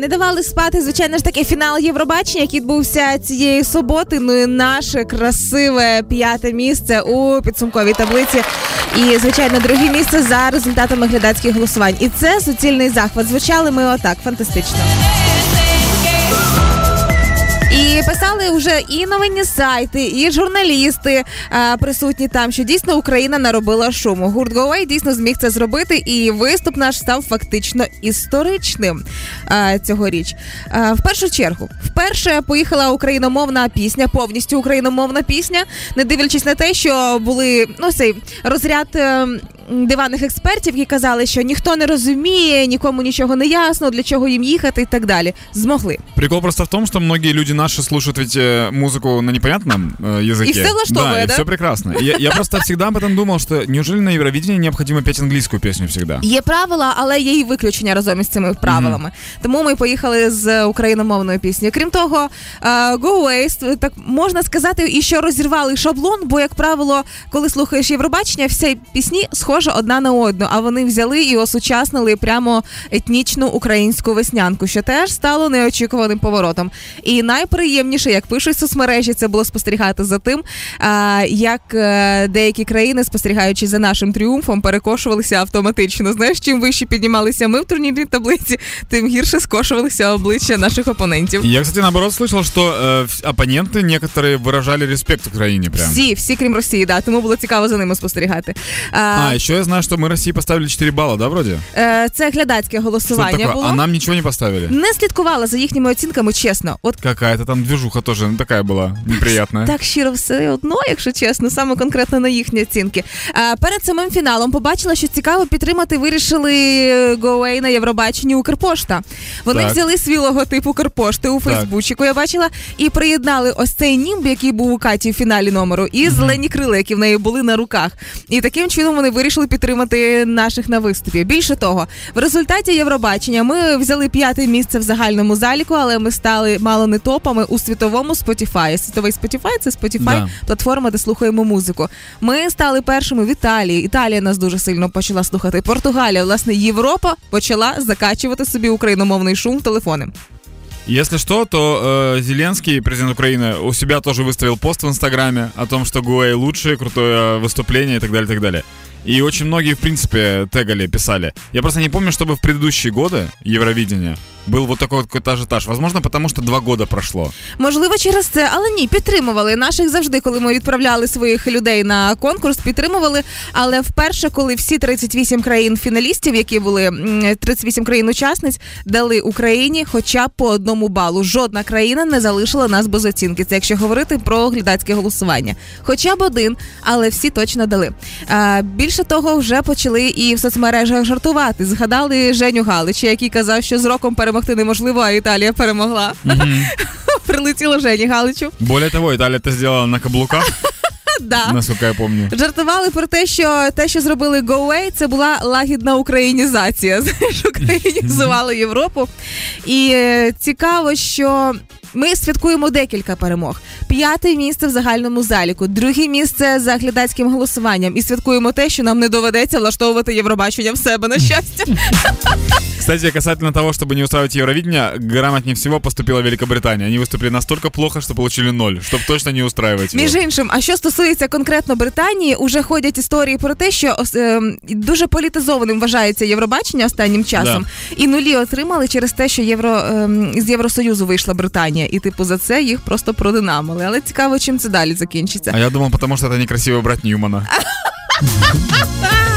Не давали спати, звичайно ж таки, фінал Євробачення, який відбувся цієї суботи. Ну і наше красиве п'яте місце у підсумковій таблиці. І, звичайно, друге місце за результатами глядацьких голосувань. І це суцільний захват. Звучали ми отак, фантастично. Писали вже і новинні сайти, і журналісти а, присутні там, що дійсно Україна наробила шуму. Гурт Гоуей дійсно зміг це зробити, і виступ наш став фактично історичним а, цьогоріч. А, в першу чергу, вперше поїхала україномовна пісня, повністю україномовна пісня, не дивлячись на те, що були ну цей розряд Е, диванних експертів, які казали, що ніхто не розуміє, нікому нічого не ясно, для чого їм їхати і так далі. Змогли. Прикол просто в том, что многие люди наши слушают ведь э, музыку на непонятном э, языке. И все влаштовывает, да? да? И все прекрасно. Я, я просто всегда об этом думал, что неужели на Евровидении необходимо петь английскую песню всегда? Є правила, але є і виключення разом із цими правилами. Тому ми поїхали з україномовною піснею. Крім того, е, Go Waste, так можна сказати, і що розірвали шаблон, бо, як правило, коли слухаєш Євробачення, всі пісні схожі одна на одну, а вони взяли і осучаснили прямо етнічну українську веснянку, що теж стало неочікуваним поворотом. І найприємніше, як пишуть соцмережі, це було спостерігати за тим, а, як е, деякі країни, спостерігаючи за нашим тріумфом, перекошувалися автоматично. Знаєш, чим вище піднімалися ми в турнірній таблиці, тим гірше скошувалися обличчя наших опонентів. Я, кстати, наоборот слышал, что э, вс- оппоненты некоторые выражали респект Украине прям. Всі, всі, крім Росії, да, тому було цікаво за ними спостерігати. А, А, еще я знаю, что мы России поставили 4 балла, да, вроде? е, це глядацьке Что это голосування такое? було. А нам ничего не поставили? Не слідкувала за їхніми оцінками, чесно. От Какая-то там движуха тоже ну, такая была неприятная. так щиро все одно, якщо чесно, саме конкретно на їхні оцінки. А, перед самим фіналом побачила, що цікаво підтримати вирішили Гоуей на Євробаченні Укрпошта. Вони Так. взяли свій логотип Укрпошти у Фейсбучику. Я бачила і приєднали ось цей німб, який був у Каті в фіналі номеру, і зелені крила, які в неї були на руках. І таким чином вони вирішили підтримати наших на виступі. Більше того, в результаті Євробачення ми взяли п'яте місце в загальному заліку, але ми стали мало не топами у світовому Spotify. Світовий Spotify – це Spotify, Да. платформа, де слухаємо музику. Ми стали першими в Італії. Італія нас дуже сильно почала слухати. Португалія, власне, Європа почала закачувати собі україномовний шум в телефони. Если что, то э, Зеленский, президент Украины, у себя тоже выставил пост в Инстаграме о том, что Гуэй лучшее, крутое выступление и так далее, и так далее. И очень многие, в принципе, тегали, писали. Я просто не помню, чтобы в предыдущие годы Евровидения был вот такой вот какой-то ажиотаж. Возможно, потому что два года прошло. Можливо, через це, але ні, підтримували наших завжди, коли ми відправляли своїх людей на конкурс, підтримували. Але вперше, коли всі 38 країн фіналістів, які були м, 38 країн-учасниць, дали Україні хоча б по одному балу. Жодна країна не залишила нас без оцінки. Це якщо говорити про глядацьке голосування. Хоча б один, але всі точно дали. А, більше того, вже почали і в соцмережах жартувати. Згадали Женю Галича, який казав, що з роком перемогти неможливо, а Італія перемогла. Прилетіло Жені Галичу. Более того, Італія это зробила на каблуках, Да. насколько я помню. Жартували про те, що те, що зробили Go Away, це була лагідна українізація. Знаєш, українізували Європу. І е, цікаво, що ми святкуємо декілька перемог. П'яте місце в загальному заліку, друге місце за глядацьким голосуванням. І святкуємо те, що нам не доведеться влаштовувати Євробачення в себе на щастя. Кстати, касательно того, чтобы не устраивать Евровидение, грамотнее всего поступила Великобритания. Они выступили настолько плохо, что получили ноль, чтобы точно не устраивать его. Між іншим, а що стосується конкретно Британії, уже ходять історії про те, що ос- ем, дуже політизованим вважається Євробачення останнім часом, і нулі отримали через те, що євро ем, з Євросоюзу вийшла Британія, і типу за це їх просто продинамили. Але цікаво, чим це далі закінчиться. А я думав, потому что це некрасиво брати Ньюмана.